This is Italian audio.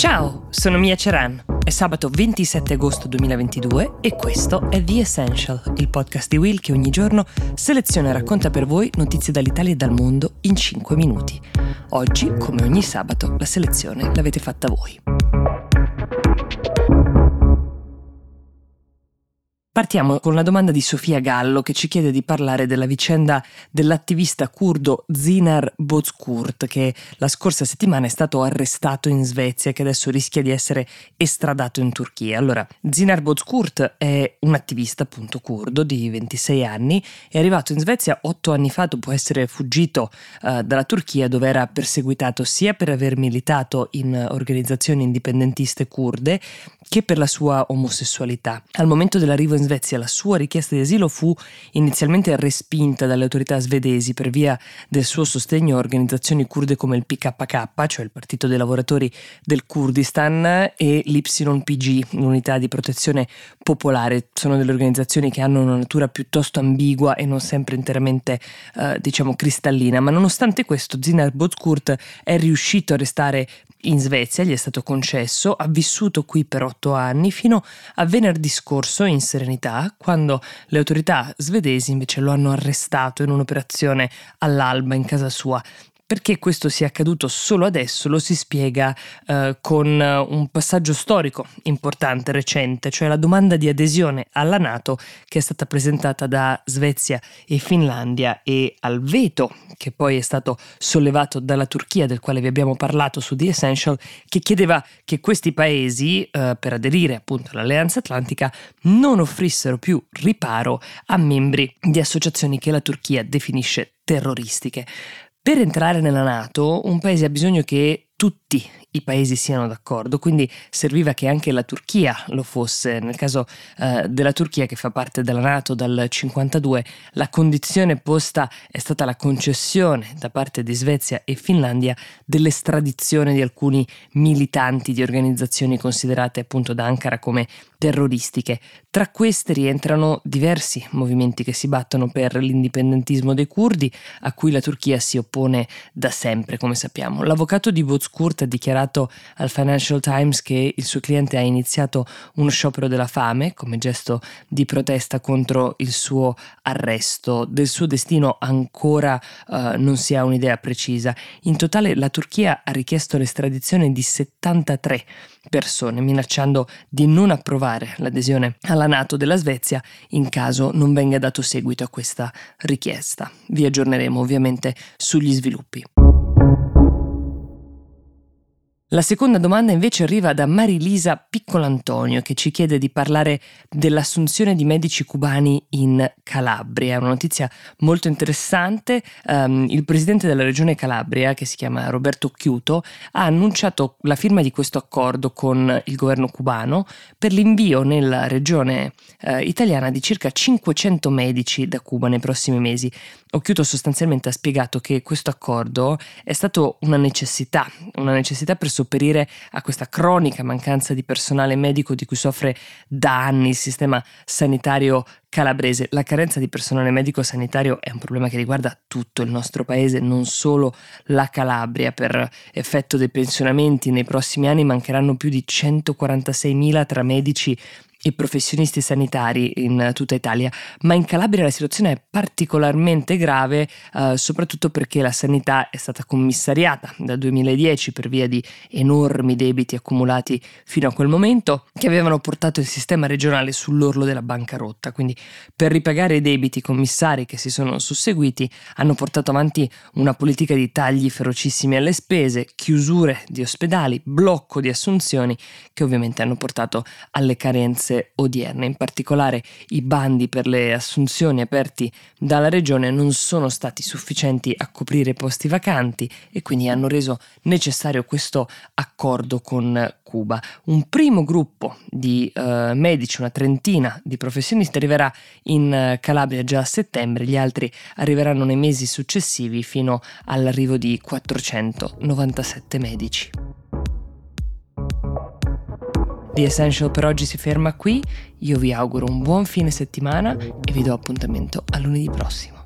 Ciao, sono Mia Ceran. È sabato 27 agosto 2022 e questo è The Essential, il podcast di Will che ogni giorno seleziona e racconta per voi notizie dall'Italia e dal mondo in 5 minuti. Oggi, come ogni sabato, la selezione l'avete fatta voi. Partiamo con la domanda di Sofia Gallo che ci chiede di parlare della vicenda dell'attivista curdo Zinar Bozkurt che la scorsa settimana è stato arrestato in Svezia e che adesso rischia di essere estradato in Turchia. Allora, Zinar Bozkurt è un attivista appunto curdo di 26 anni, è arrivato in Svezia otto anni fa dopo essere fuggito uh, dalla Turchia dove era perseguitato sia per aver militato in organizzazioni indipendentiste kurde che per la sua omosessualità. Al momento dell'arrivo in Svezia la sua richiesta di asilo fu inizialmente respinta dalle autorità svedesi per via del suo sostegno a organizzazioni kurde come il PKK, cioè il Partito dei Lavoratori del Kurdistan, e l'YPG, l'unità di protezione popolare. Sono delle organizzazioni che hanno una natura piuttosto ambigua e non sempre interamente, eh, diciamo, cristallina. Ma nonostante questo, Zinar Bozkurt è riuscito a restare in Svezia, gli è stato concesso, ha vissuto qui per otto anni fino a venerdì scorso in serenità, quando le autorità svedesi invece lo hanno arrestato in un'operazione all'alba in casa sua. Perché questo sia accaduto solo adesso lo si spiega eh, con un passaggio storico importante, recente, cioè la domanda di adesione alla Nato che è stata presentata da Svezia e Finlandia e al veto che poi è stato sollevato dalla Turchia, del quale vi abbiamo parlato su The Essential, che chiedeva che questi paesi, eh, per aderire appunto all'Alleanza Atlantica, non offrissero più riparo a membri di associazioni che la Turchia definisce terroristiche. Per entrare nella Nato un paese ha bisogno che tutti i paesi siano d'accordo, quindi serviva che anche la Turchia lo fosse. Nel caso eh, della Turchia che fa parte della Nato dal 1952, la condizione posta è stata la concessione da parte di Svezia e Finlandia dell'estradizione di alcuni militanti di organizzazioni considerate appunto da Ankara come terroristiche. Tra queste rientrano diversi movimenti che si battono per l'indipendentismo dei curdi, a cui la Turchia si oppone da sempre, come sappiamo. L'avvocato di Bozkurt ha dichiarato al Financial Times che il suo cliente ha iniziato uno sciopero della fame come gesto di protesta contro il suo arresto. Del suo destino ancora uh, non si ha un'idea precisa. In totale la Turchia ha richiesto l'estradizione di 73 persone, minacciando di non approvare l'adesione alla Nato della Svezia in caso non venga dato seguito a questa richiesta. Vi aggiorneremo ovviamente sugli sviluppi. La seconda domanda invece arriva da Marilisa Piccolantonio che ci chiede di parlare dell'assunzione di medici cubani in Calabria. È una notizia molto interessante. Um, il presidente della regione Calabria, che si chiama Roberto Chiuto, ha annunciato la firma di questo accordo con il governo cubano per l'invio nella regione uh, italiana di circa 500 medici da Cuba nei prossimi mesi. Occhiuto sostanzialmente ha spiegato che questo accordo è stato una necessità, una necessità per sopperire a questa cronica mancanza di personale medico di cui soffre da anni il sistema sanitario calabrese. La carenza di personale medico sanitario è un problema che riguarda tutto il nostro paese, non solo la Calabria. Per effetto dei pensionamenti nei prossimi anni mancheranno più di 146.000 tra medici i professionisti sanitari in tutta Italia, ma in Calabria la situazione è particolarmente grave, eh, soprattutto perché la sanità è stata commissariata dal 2010 per via di enormi debiti accumulati fino a quel momento, che avevano portato il sistema regionale sull'orlo della bancarotta. Quindi, per ripagare i debiti commissari che si sono susseguiti, hanno portato avanti una politica di tagli ferocissimi alle spese, chiusure di ospedali, blocco di assunzioni, che ovviamente hanno portato alle carenze esigenze odierne. In particolare i bandi per le assunzioni aperti dalla regione non sono stati sufficienti a coprire posti vacanti e quindi hanno reso necessario questo accordo con Cuba. Un primo gruppo di uh, medici, una trentina di professionisti, arriverà in Calabria già a settembre, gli altri arriveranno nei mesi successivi fino all'arrivo di 497 medici. The Essential per oggi si ferma qui, io vi auguro un buon fine settimana e vi do appuntamento a lunedì prossimo.